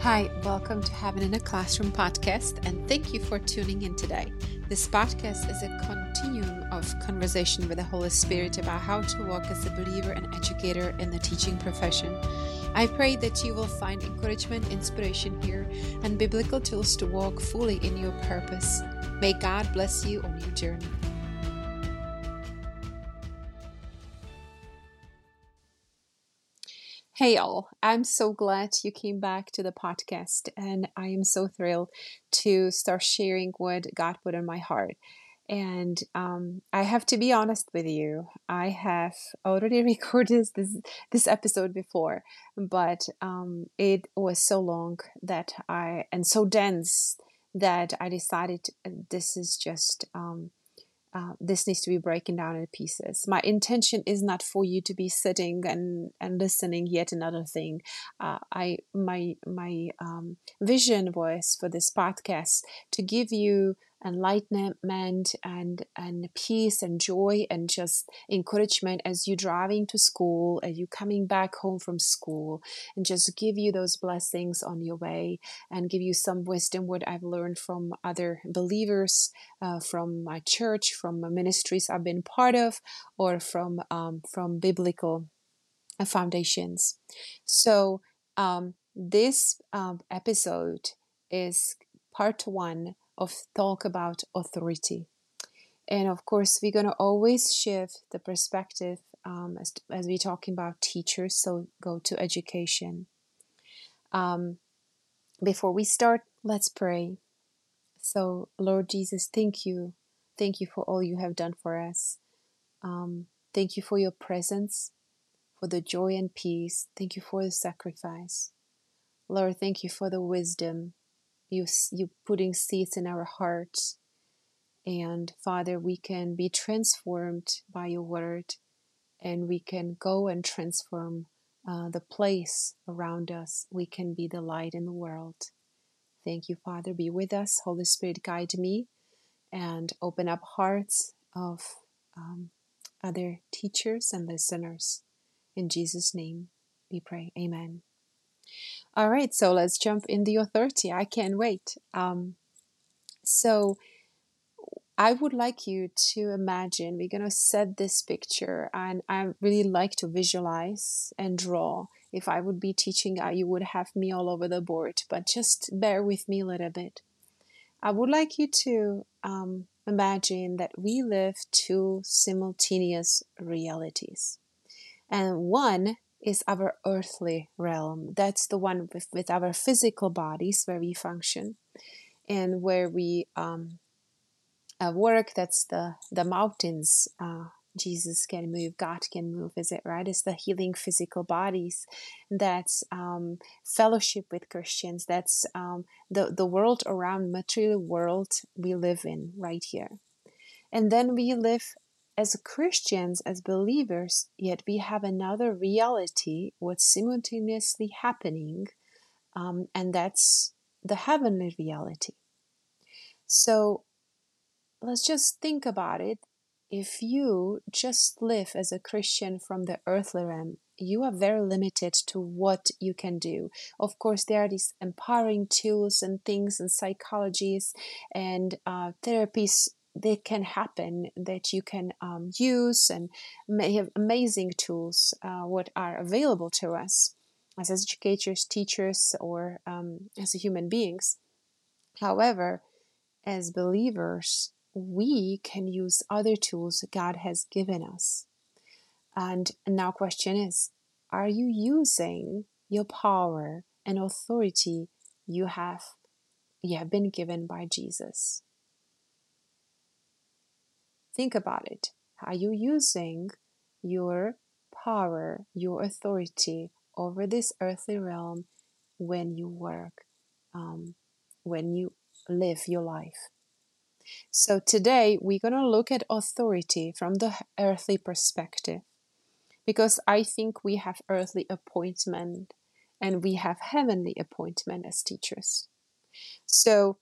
Hi, welcome to Heaven in a Classroom podcast, and thank you for tuning in today. This podcast is a continuum of conversation with the Holy Spirit about how to walk as a believer and educator in the teaching profession. I pray that you will find encouragement, inspiration here, and biblical tools to walk fully in your purpose. May God bless you on your journey. Hey, all. I'm so glad you came back to the podcast, and I am so thrilled to start sharing what God put in my heart. And um, I have to be honest with you. I have already recorded this this episode before, but um, it was so long that I and so dense that I decided this is just um, uh, this needs to be broken down into pieces. My intention is not for you to be sitting and, and listening yet another thing. Uh, I my my um, vision was for this podcast to give you enlightenment and and peace and joy and just encouragement as you driving to school as you coming back home from school and just give you those blessings on your way and give you some wisdom what i've learned from other believers uh, from my church from ministries i've been part of or from um, from biblical uh, foundations. So um, this um, episode is part one of talk about authority. And of course, we're going to always shift the perspective um, as, as we're talking about teachers, so go to education. Um, before we start, let's pray. So, Lord Jesus, thank you. Thank you for all you have done for us. Um, thank you for your presence, for the joy and peace. Thank you for the sacrifice. Lord, thank you for the wisdom you you putting seeds in our hearts and father we can be transformed by your word and we can go and transform uh, the place around us. We can be the light in the world. Thank you father. Be with us. Holy spirit guide me and open up hearts of um, other teachers and listeners. In jesus name we pray. Amen all right, so let's jump in the authority. I can't wait. Um, so I would like you to imagine we're going to set this picture, and I really like to visualize and draw. If I would be teaching, uh, you would have me all over the board, but just bear with me a little bit. I would like you to um, imagine that we live two simultaneous realities. And one is our earthly realm. That's the one with, with our physical bodies where we function and where we um, uh, work. That's the, the mountains. Uh, Jesus can move, God can move, is it right? It's the healing physical bodies. That's um, fellowship with Christians. That's um, the, the world around, material world we live in right here. And then we live as Christians, as believers, yet we have another reality, what's simultaneously happening, um, and that's the heavenly reality. So let's just think about it. If you just live as a Christian from the earthly realm, you are very limited to what you can do. Of course, there are these empowering tools and things and psychologies and uh, therapies that can happen that you can um, use and may have amazing tools uh, what are available to us as educators teachers or um, as human beings. However as believers we can use other tools god has given us. And now question is are you using your power and authority you have you have been given by jesus Think about it. Are you using your power, your authority over this earthly realm when you work, um, when you live your life? So, today we're going to look at authority from the earthly perspective because I think we have earthly appointment and we have heavenly appointment as teachers. So,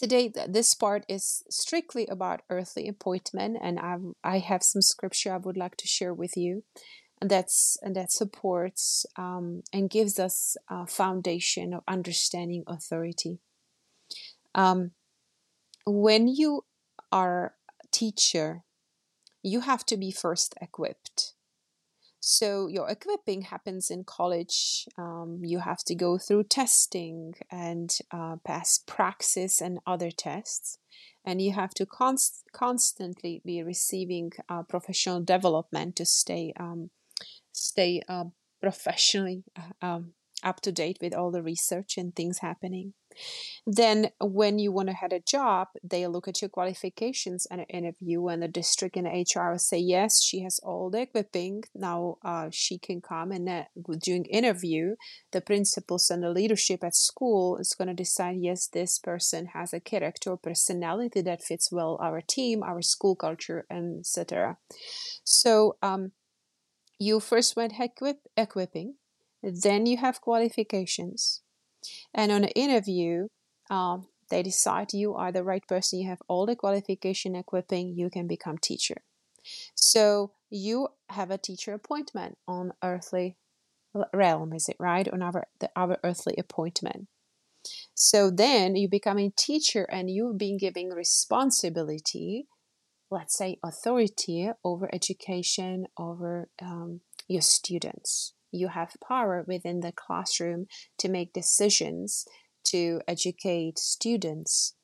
Today, this part is strictly about earthly appointment, and I've, I have some scripture I would like to share with you. and that's and that supports um, and gives us a foundation of understanding authority. Um, when you are a teacher, you have to be first equipped. So your equipping happens in college. Um, you have to go through testing and uh, pass praxis and other tests, and you have to const- constantly be receiving uh, professional development to stay um, stay uh, professionally uh, um, up to date with all the research and things happening. Then, when you want to have a job, they look at your qualifications and interview, and the district and HR say, Yes, she has all the equipping. Now uh, she can come. And uh, during interview, the principals and the leadership at school is going to decide, Yes, this person has a character or personality that fits well our team, our school culture, etc. So, um, you first went equip- equipping, then you have qualifications, and on an interview, um, they decide you are the right person, you have all the qualification equipping, you can become teacher. So you have a teacher appointment on earthly realm, is it right? On our the, our earthly appointment. So then you become a teacher and you've been given responsibility let's say, authority over education, over um, your students. You have power within the classroom to make decisions, to educate students.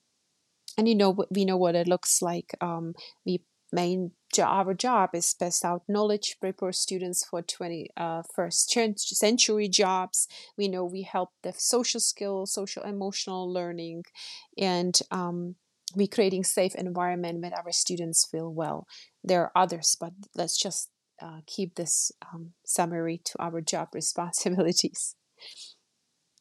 And you know, we know what it looks like. Um, we main our job is pass out knowledge, prepare students for 21st uh, century jobs. We know we help the social skills, social emotional learning, and um, we creating safe environment where our students feel well. There are others, but let's just uh, keep this um, summary to our job responsibilities.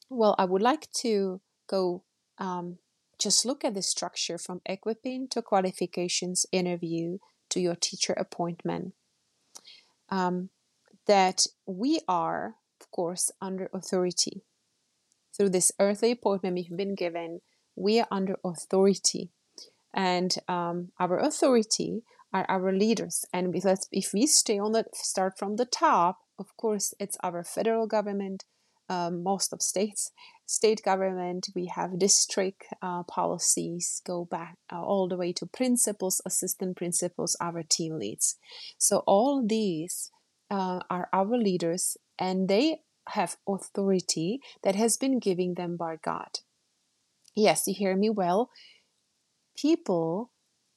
Well, I would like to go um, just look at the structure from equipping to qualifications interview to your teacher appointment. Um, that we are, of course, under authority. Through this earthly appointment we've been given, we are under authority and um, our authority are our leaders. And because if we stay on the start from the top of course it's our federal government um, most of states state government we have district uh, policies go back uh, all the way to principals assistant principals our team leads. So all these uh, are our leaders and they have authority that has been given them by god. Yes you hear me well. People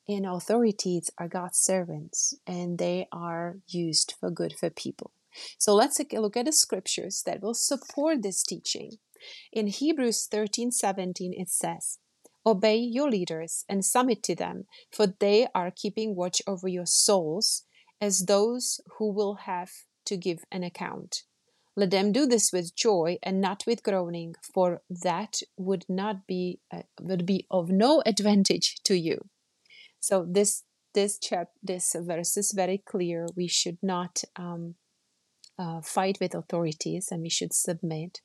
in authorities are God's servants and they are used for good for people. So let's take a look at the scriptures that will support this teaching. In Hebrews 13 17, it says, Obey your leaders and submit to them, for they are keeping watch over your souls as those who will have to give an account. Let them do this with joy and not with groaning, for that would not be uh, would be of no advantage to you. So this this chap this verse is very clear. We should not um, uh, fight with authorities, and we should submit.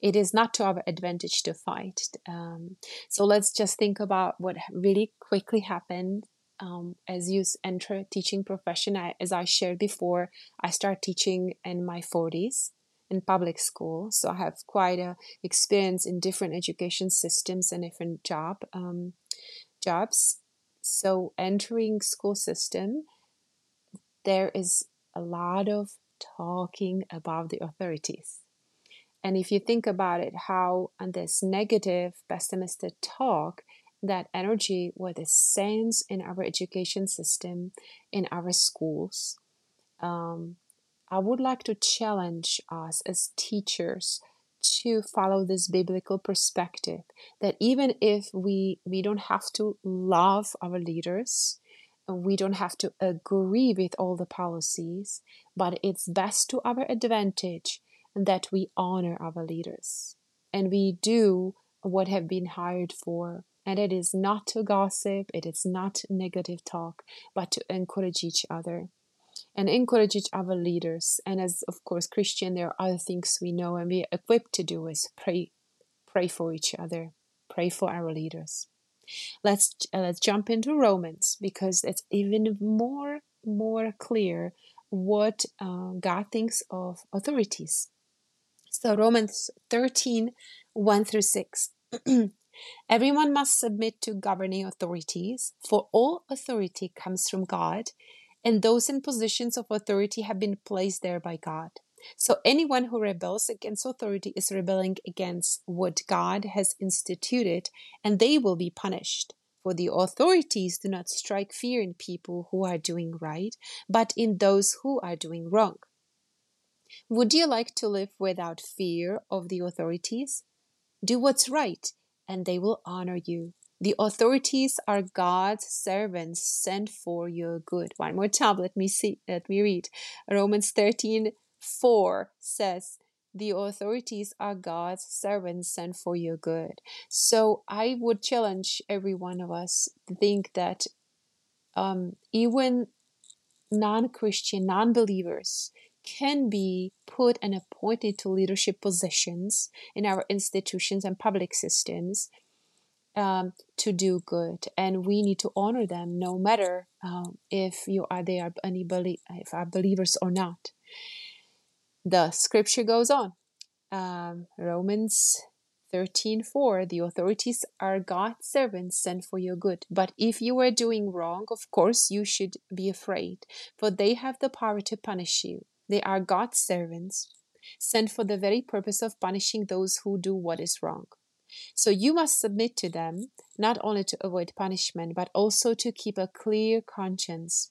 It is not to our advantage to fight. Um, so let's just think about what really quickly happened um, as you enter teaching profession I, as i shared before i start teaching in my 40s in public school so i have quite a experience in different education systems and different job um, jobs so entering school system there is a lot of talking about the authorities. And if you think about it how on this negative pessimistic talk that energy what is sense in our education system in our schools um, i would like to challenge us as teachers to follow this biblical perspective that even if we we don't have to love our leaders we don't have to agree with all the policies but it's best to our advantage that we honor our leaders. And we do what have been hired for. And it is not to gossip, it is not negative talk, but to encourage each other and encourage each other leaders. And as of course Christian, there are other things we know and we are equipped to do is pray, pray for each other, pray for our leaders. Let's uh, let's jump into Romans because it's even more more clear what uh, God thinks of authorities. So, Romans 13 1 through 6. Everyone must submit to governing authorities, for all authority comes from God, and those in positions of authority have been placed there by God. So anyone who rebels against authority is rebelling against what God has instituted, and they will be punished. For the authorities do not strike fear in people who are doing right, but in those who are doing wrong. Would you like to live without fear of the authorities? Do what's right, and they will honor you. The authorities are God's servants sent for your good. One more time, let me see, let me read. Romans 13 4 says, The authorities are God's servants sent for your good. So I would challenge every one of us to think that um, even non Christian, non believers can be put and appointed to leadership positions in our institutions and public systems um, to do good, and we need to honor them no matter um, if you are they are any if are believers or not the scripture goes on. Um, Romans 13 4 The authorities are God's servants sent for your good. But if you are doing wrong, of course you should be afraid, for they have the power to punish you. They are God's servants, sent for the very purpose of punishing those who do what is wrong. So you must submit to them, not only to avoid punishment, but also to keep a clear conscience.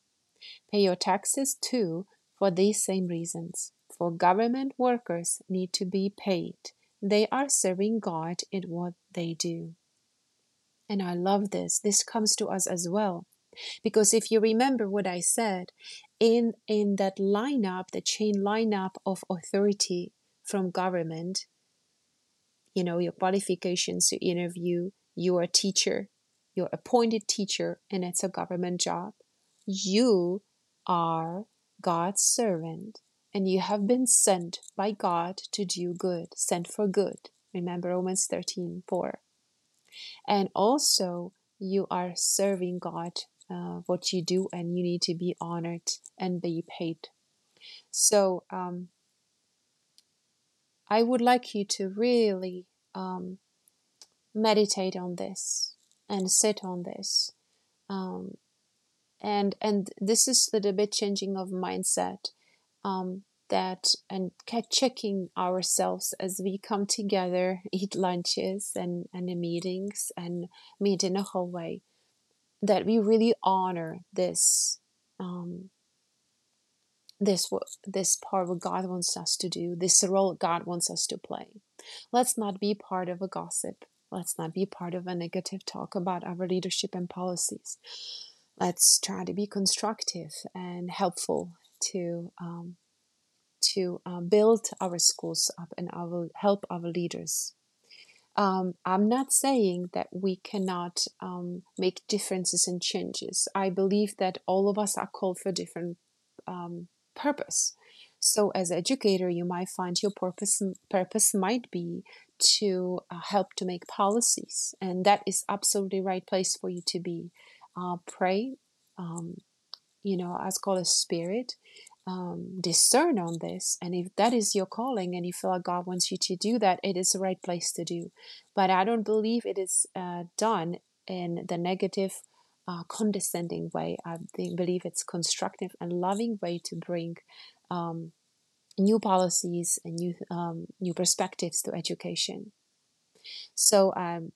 Pay your taxes too for these same reasons for government workers need to be paid. They are serving God in what they do. And I love this. This comes to us as well. Because if you remember what I said, in, in that lineup, the chain lineup of authority from government, you know, your qualifications to interview, you are a teacher, you're appointed teacher, and it's a government job. You are God's servant and you have been sent by God to do good, sent for good. Remember Romans 13 4. And also, you are serving God uh, what you do, and you need to be honored and be paid. So, um, I would like you to really um, meditate on this and sit on this. Um, and and this is the bit changing of mindset um, that and checking ourselves as we come together, eat lunches and, and the meetings and meet in a hallway, that we really honor this this this part of what God wants us to do, this role God wants us to play. Let's not be part of a gossip. Let's not be part of a negative talk about our leadership and policies. Let's try to be constructive and helpful to um, to uh, build our schools up and will help our leaders. Um, I'm not saying that we cannot um, make differences and changes. I believe that all of us are called for different um, purpose. So, as educator, you might find your purpose purpose might be to uh, help to make policies, and that is absolutely right place for you to be. Uh, pray, um, you know, as called a spirit, um, discern on this. And if that is your calling and you feel like God wants you to do that, it is the right place to do. But I don't believe it is uh, done in the negative, uh, condescending way. I believe it's constructive and loving way to bring um, new policies and new um, new perspectives to education. So um,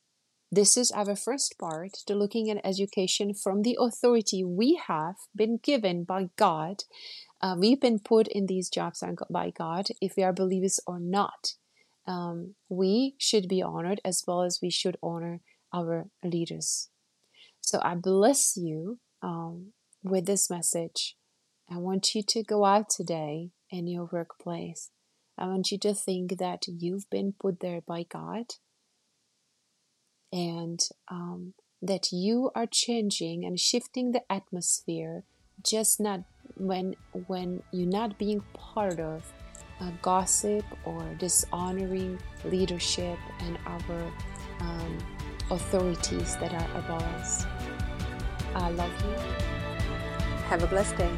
this is our first part to looking at education from the authority we have been given by God uh, we've been put in these jobs by God, if we are believers or not. Um, we should be honored as well as we should honor our leaders. So I bless you um, with this message. I want you to go out today in your workplace. I want you to think that you've been put there by God and um, that you are changing and shifting the atmosphere, just not when when you're not being part of gossip or dishonoring leadership and our um, authorities that are above us. I love you. Have a blessed day.